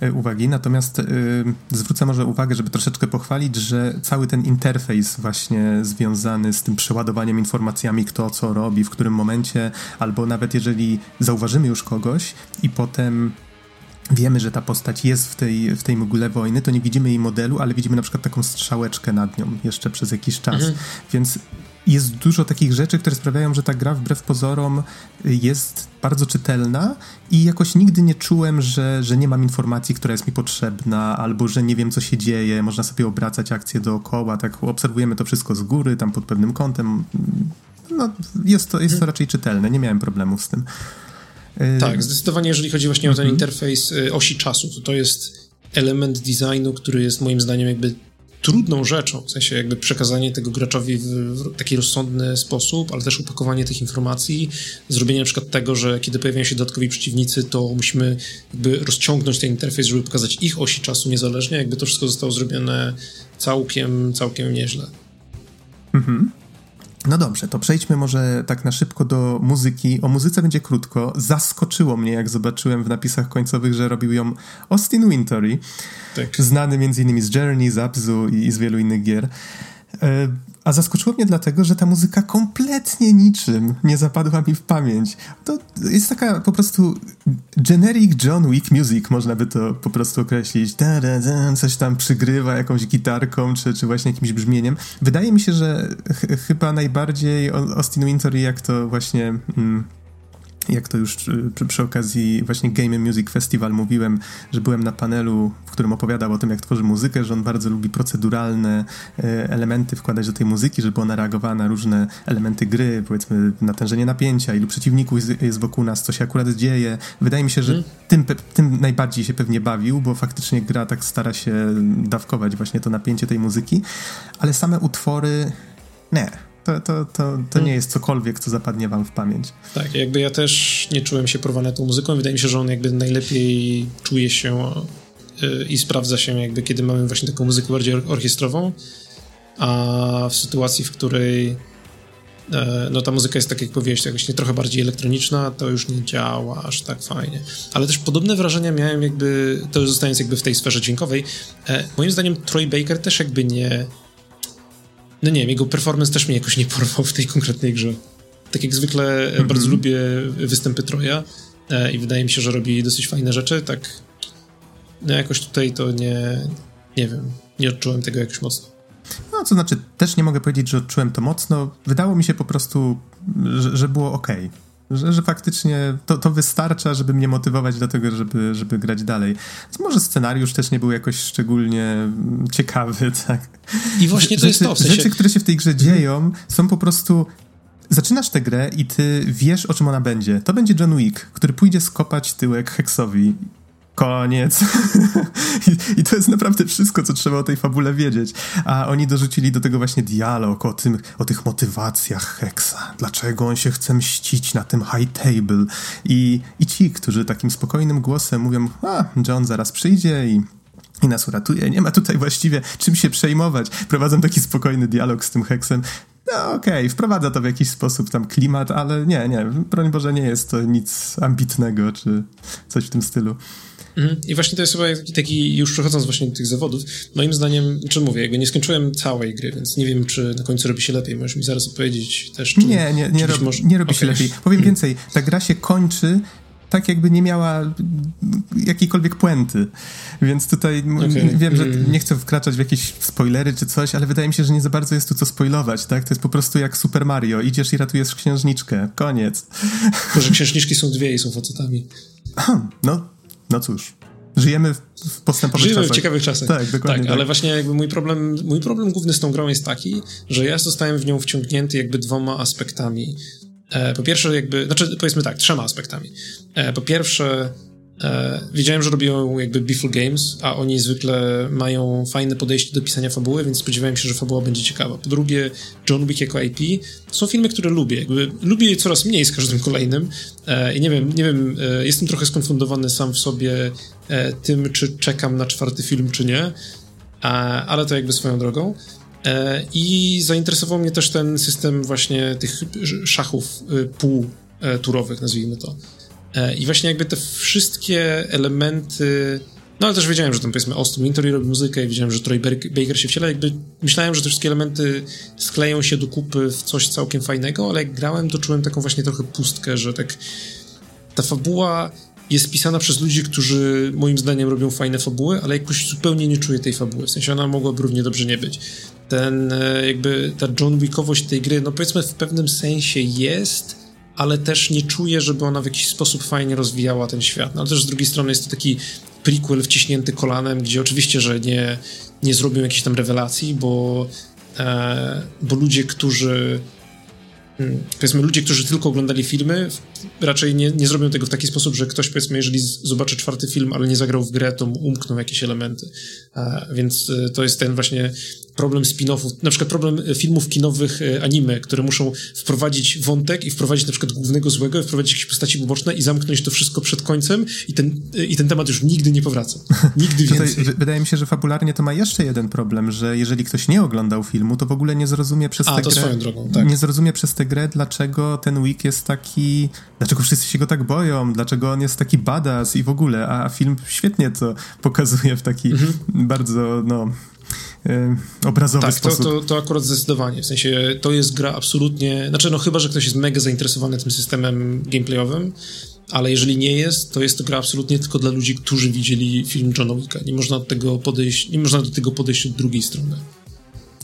e, uwagi, natomiast yy, zwrócę może uwagę, żeby troszeczkę pochwalić, że cały ten interfejs właśnie związany z tym przeładowaniem informacjami, kto co robi, w którym momencie, albo nawet jeżeli zauważymy już kogoś i potem wiemy, że ta postać jest w tej, w tej mgule wojny, to nie widzimy jej modelu, ale widzimy na przykład taką strzałeczkę nad nią jeszcze przez jakiś czas. Mhm. Więc jest dużo takich rzeczy, które sprawiają, że ta gra wbrew pozorom jest bardzo czytelna i jakoś nigdy nie czułem, że, że nie mam informacji, która jest mi potrzebna, albo że nie wiem, co się dzieje. Można sobie obracać akcje dookoła, tak obserwujemy to wszystko z góry, tam pod pewnym kątem. No, jest to, jest to raczej czytelne, nie miałem problemów z tym. Tak, zdecydowanie, jeżeli chodzi właśnie o ten mhm. interfejs y, osi czasu, to to jest element designu, który jest moim zdaniem jakby trudną rzeczą, w sensie jakby przekazanie tego graczowi w, taki rozsądny sposób, ale też upakowanie tych informacji, zrobienie na przykład tego, że kiedy pojawiają się dodatkowi przeciwnicy, to musimy jakby rozciągnąć ten interfejs, żeby pokazać ich osi czasu niezależnie, jakby to wszystko zostało zrobione całkiem, całkiem nieźle. Mhm. No dobrze, to przejdźmy może tak na szybko do muzyki. O muzyce będzie krótko. Zaskoczyło mnie, jak zobaczyłem w napisach końcowych, że robił ją Austin Wintory, tak. znany m.in. z Journey, z Abzu i z wielu innych gier. A zaskoczyło mnie dlatego, że ta muzyka kompletnie niczym nie zapadła mi w pamięć. To jest taka po prostu generic John Wick music, można by to po prostu określić. Da, da, da, coś tam przygrywa jakąś gitarką, czy, czy właśnie jakimś brzmieniem. Wydaje mi się, że ch chyba najbardziej Austin Winter, jak to właśnie... Mm, jak to już przy, przy, okazji właśnie Game Music Festival mówiłem, że byłem na panelu, w którym opowiadał o tym, jak tworzy muzykę, że on bardzo lubi proceduralne e, elementy wkładać do tej muzyki, żeby ona reagowała na różne elementy gry, powiedzmy natężenie napięcia, ilu przeciwników jest, wokół nas, co się akurat dzieje. Wydaje mi się, że mm. tym, tym najbardziej się pewnie bawił, bo faktycznie gra tak stara się dawkować właśnie to napięcie tej muzyki, ale same utwory nie to, to, to, to nie jest cokolwiek, co zapadnie wam w pamięć. Tak, jakby ja też nie czułem się porwany tą muzyką. Wydaje mi się, że on jakby najlepiej czuje się y, i sprawdza się jakby, kiedy mamy właśnie taką muzykę bardziej orkiestrową, a w sytuacji, w której e, no ta muzyka jest, tak jak powiedziałeś, jakoś nie trochę bardziej elektroniczna, to już nie działa aż tak fajnie. Ale też podobne wrażenia miałem jakby, to zostając jakby w tej sferze dźwiękowej, e, moim zdaniem Troy Baker też jakby nie no nie wiem, jego performance też mnie jakoś nie porwał w tej konkretnej grze. Tak jak zwykle mm -hmm. bardzo lubię występy Troja e, i wydaje mi się, że robi dosyć fajne rzeczy, tak no jakoś tutaj to nie, nie wiem, nie odczułem tego jakoś mocno. No, co znaczy, też nie mogę powiedzieć, że odczułem to mocno. Wydało mi się po prostu, że, że było ok że, że faktycznie to, to wystarcza, żeby mnie motywować do tego, żeby, żeby grać dalej. może scenariusz też nie był jakoś szczególnie ciekawy, tak? I właśnie to rzeczy, jest to. W sensie... Rzeczy, które się w tej grze dzieją, są po prostu zaczynasz tę grę i ty wiesz, o czym ona będzie. To będzie John Wick, który pójdzie skopać tyłek Hexowi Koniec. I, I, to jest naprawdę wszystko, co trzeba o tej fabule wiedzieć. A oni dorzucili do tego właśnie dialog o, tym, o tych motywacjach Hexa. Dlaczego on się chce mścić na tym high table. I, I ci, którzy takim spokojnym głosem mówią, a, John zaraz przyjdzie i i nas uratuje. Nie ma tutaj właściwie czym się przejmować. Prowadzą taki spokojny dialog z tym heksem. No okej, okay, wprowadza to w jakiś sposób tam klimat, ale nie, nie, broń Boże, nie jest to nic ambitnego, czy coś w tym stylu. Mhm. I właśnie to jest chyba taki, już przechodząc właśnie do tych zawodów, moim zdaniem, czy mówię, jakby nie skończyłem całej gry, więc nie wiem, czy na końcu robi się lepiej. Możesz mi zaraz opowiedzieć też, czy, Nie, nie, nie, rob, może... nie robi okay. się lepiej. Powiem mhm. więcej, ta gra się kończy tak jakby nie miała jakiejkolwiek puenty. Więc tutaj okay. wiem, że mhm. nie chcę wkraczać w jakieś spoilery czy coś, ale wydaje mi się, że nie za bardzo jest tu co spoilować, tak? To jest po prostu jak Super Mario. Idziesz i ratujesz księżniczkę. Koniec. To, że księżniczki są dwie i są facetami. No, no cóż, żyjemy w postępowych Żyjemy czasach. w ciekawych czasach. Tak, dokładnie. Tak, tak, ale właśnie jakby mój problem, mój problem główny z tą grą jest taki, że ja zostałem w nią wciągnięty jakby dwoma aspektami. E, po pierwsze jakby, znaczy powiedzmy tak, trzema aspektami. E, po pierwsze E, wiedziałem, że robią jakby Beeful Games, a oni zwykle mają fajne podejście do pisania fabuły, więc spodziewałem się, że fabuła będzie ciekawa. Po drugie, John Wick jako IP są filmy, które lubię. Jakby lubię je coraz mniej z każdym kolejnym e, i nie wiem, nie wiem, e, jestem trochę skonfundowany sam w sobie tym, czy czekam na czwarty film, czy nie, ale to jakby swoją drogą. I zainteresował mnie też ten system właśnie tych szachów e, półturowych, nazwijmy to. E, I właśnie jakby te wszystkie elementy. No ale też wiedziałem, że tam powiedzmy Austin Wintory robi muzykę i wiedziałem, że Troy Baker się wciela. Jakby myślałem, że te wszystkie elementy skleją się do kupy w coś całkiem fajnego, ale jak grałem, to czułem taką właśnie trochę pustkę, że tak ta fabuła jest pisana przez ludzi, którzy moim zdaniem robią fajne fabuły, ale jakoś zupełnie nie czuję tej fabuły. W sensie ona mogłaby równie dobrze nie być. ten e, jakby ta John Wickowość tej gry, no powiedzmy w pewnym sensie jest, ale też nie czuję, żeby ona w jakiś sposób fajnie rozwijała ten świat. No ale też z drugiej strony jest to taki prequel wciśnięty kolanem, gdzie oczywiście, że nie, nie zrobią jakiejś tam rewelacji, bo, e, bo ludzie, którzy. Powiedzmy, ludzie, którzy tylko oglądali filmy, raczej nie, nie zrobią tego w taki sposób, że ktoś, powiedzmy, jeżeli zobaczy czwarty film, ale nie zagrał w grę, to mu umkną jakieś elementy. A, więc e, to jest ten właśnie problem spin-offów, na przykład problem e, filmów kinowych e, anime, które muszą wprowadzić wątek i wprowadzić na przykład głównego złego, i wprowadzić jakieś postaci poboczne i zamknąć to wszystko przed końcem i ten, i ten temat już nigdy nie powraca. Nigdy więcej. wydaje mi się, że fabularnie to ma jeszcze jeden problem, że jeżeli ktoś nie oglądał filmu, to w ogóle nie zrozumie przez A, tę grę... drogą, tak. Nie zrozumie przez tę grę, dlaczego ten Wick jest taki... Dlaczego wszyscy się go tak boją, dlaczego on jest taki badass i w ogóle, a film świetnie to pokazuje w taki mhm. bardzo, no E, obrazowy tak, sposób. Tak, to, to, to akurat zdecydowanie. W sensie to jest gra absolutnie. Znaczy, no chyba, że ktoś jest mega zainteresowany tym systemem gameplayowym, ale jeżeli nie jest, to jest to gra absolutnie tylko dla ludzi, którzy widzieli film Johna Wicka. Nie można do tego podejść, nie można do tego podejść od drugiej strony.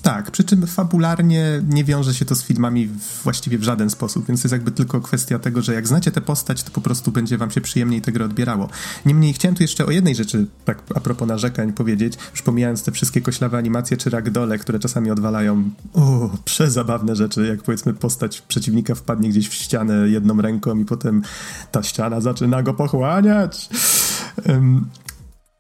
Tak, przy czym fabularnie nie wiąże się to z filmami właściwie w żaden sposób, więc jest jakby tylko kwestia tego, że jak znacie tę postać, to po prostu będzie wam się przyjemniej tę grę odbierało. Niemniej chciałem tu jeszcze o jednej rzeczy, tak a propos narzekań powiedzieć, już pomijając te wszystkie koślawe animacje czy ragdole, które czasami odwalają o, przezabawne rzeczy, jak powiedzmy postać przeciwnika wpadnie gdzieś w ścianę jedną ręką i potem ta ściana zaczyna go pochłaniać.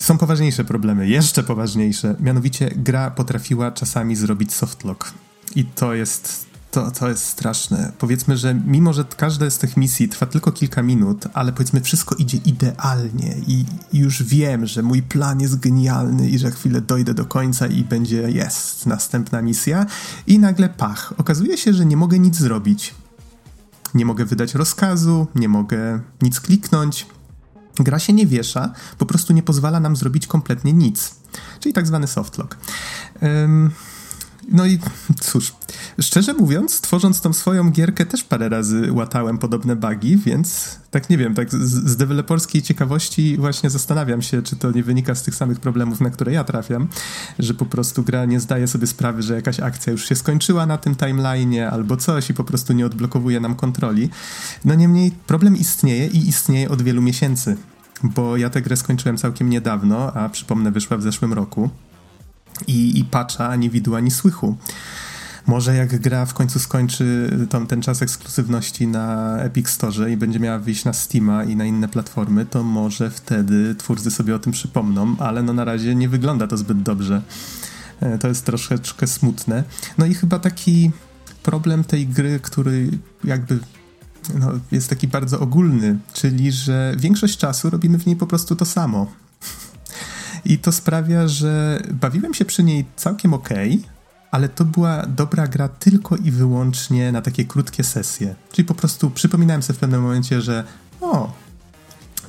Są poważniejsze problemy, jeszcze poważniejsze. Mianowicie gra potrafiła czasami zrobić softlock. I to jest to, to jest straszne. Powiedzmy, że mimo, że każda z tych misji trwa tylko kilka minut, ale powiedzmy wszystko idzie idealnie i, i już wiem, że mój plan jest genialny i że chwilę dojdę do końca i będzie jest następna misja i nagle pach. Okazuje się, że nie mogę nic zrobić. Nie mogę wydać rozkazu, nie mogę nic kliknąć, Gra się nie wiesza, po prostu nie pozwala nam zrobić kompletnie nic. Czyli tak zwany softlock. Um, no i cóż, szczerze mówiąc, tworząc tą swoją gierkę też parę razy łatałem podobne bugi, więc tak nie wiem, tak z, z deweloperskiej ciekawości właśnie zastanawiam się, czy to nie wynika z tych samych problemów, na które ja trafiam, że po prostu gra nie zdaje sobie sprawy, że jakaś akcja już się skończyła na tym timeline'ie albo coś i po prostu nie odblokowuje nam kontroli. No niemniej problem istnieje i istnieje od wielu miesięcy, bo ja tę grę skończyłem całkiem niedawno, a przypomnę wyszła w zeszłym roku i, i patcha ani widu, ani słychu. Może jak gra w końcu skończy tą, ten czas ekskluzywności na Epic Store i będzie miała wyjść na Steama i na inne platformy, to może wtedy twórcy sobie o tym przypomną, ale no na razie nie wygląda to zbyt dobrze. E, to jest troszeczkę smutne. No i chyba taki problem tej gry, który jakby no, jest taki bardzo ogólny, czyli że większość czasu robimy w niej po prostu to samo. I to sprawia, że bawiłem się przy niej całkiem ok, ale to była dobra gra tylko i wyłącznie na takie krótkie sesje. Czyli po prostu przypominałem sobie w pewnym momencie, że o,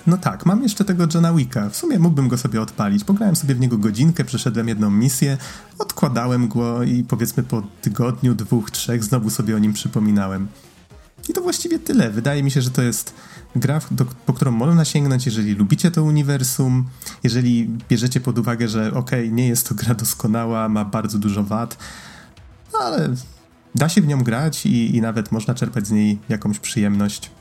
no tak, mam jeszcze tego Johna Wicka. W sumie mógłbym go sobie odpalić. Pograłem sobie w niego godzinkę, przeszedłem jedną misję, odkładałem go i powiedzmy po tygodniu, dwóch, trzech znowu sobie o nim przypominałem. I to właściwie tyle. Wydaje mi się, że to jest gra, do, po którą można sięgnąć, jeżeli lubicie to uniwersum, jeżeli bierzecie pod uwagę, że okay, nie jest to gra doskonała, ma bardzo dużo wad, ale da się w nią grać i, i nawet można czerpać z niej jakąś przyjemność.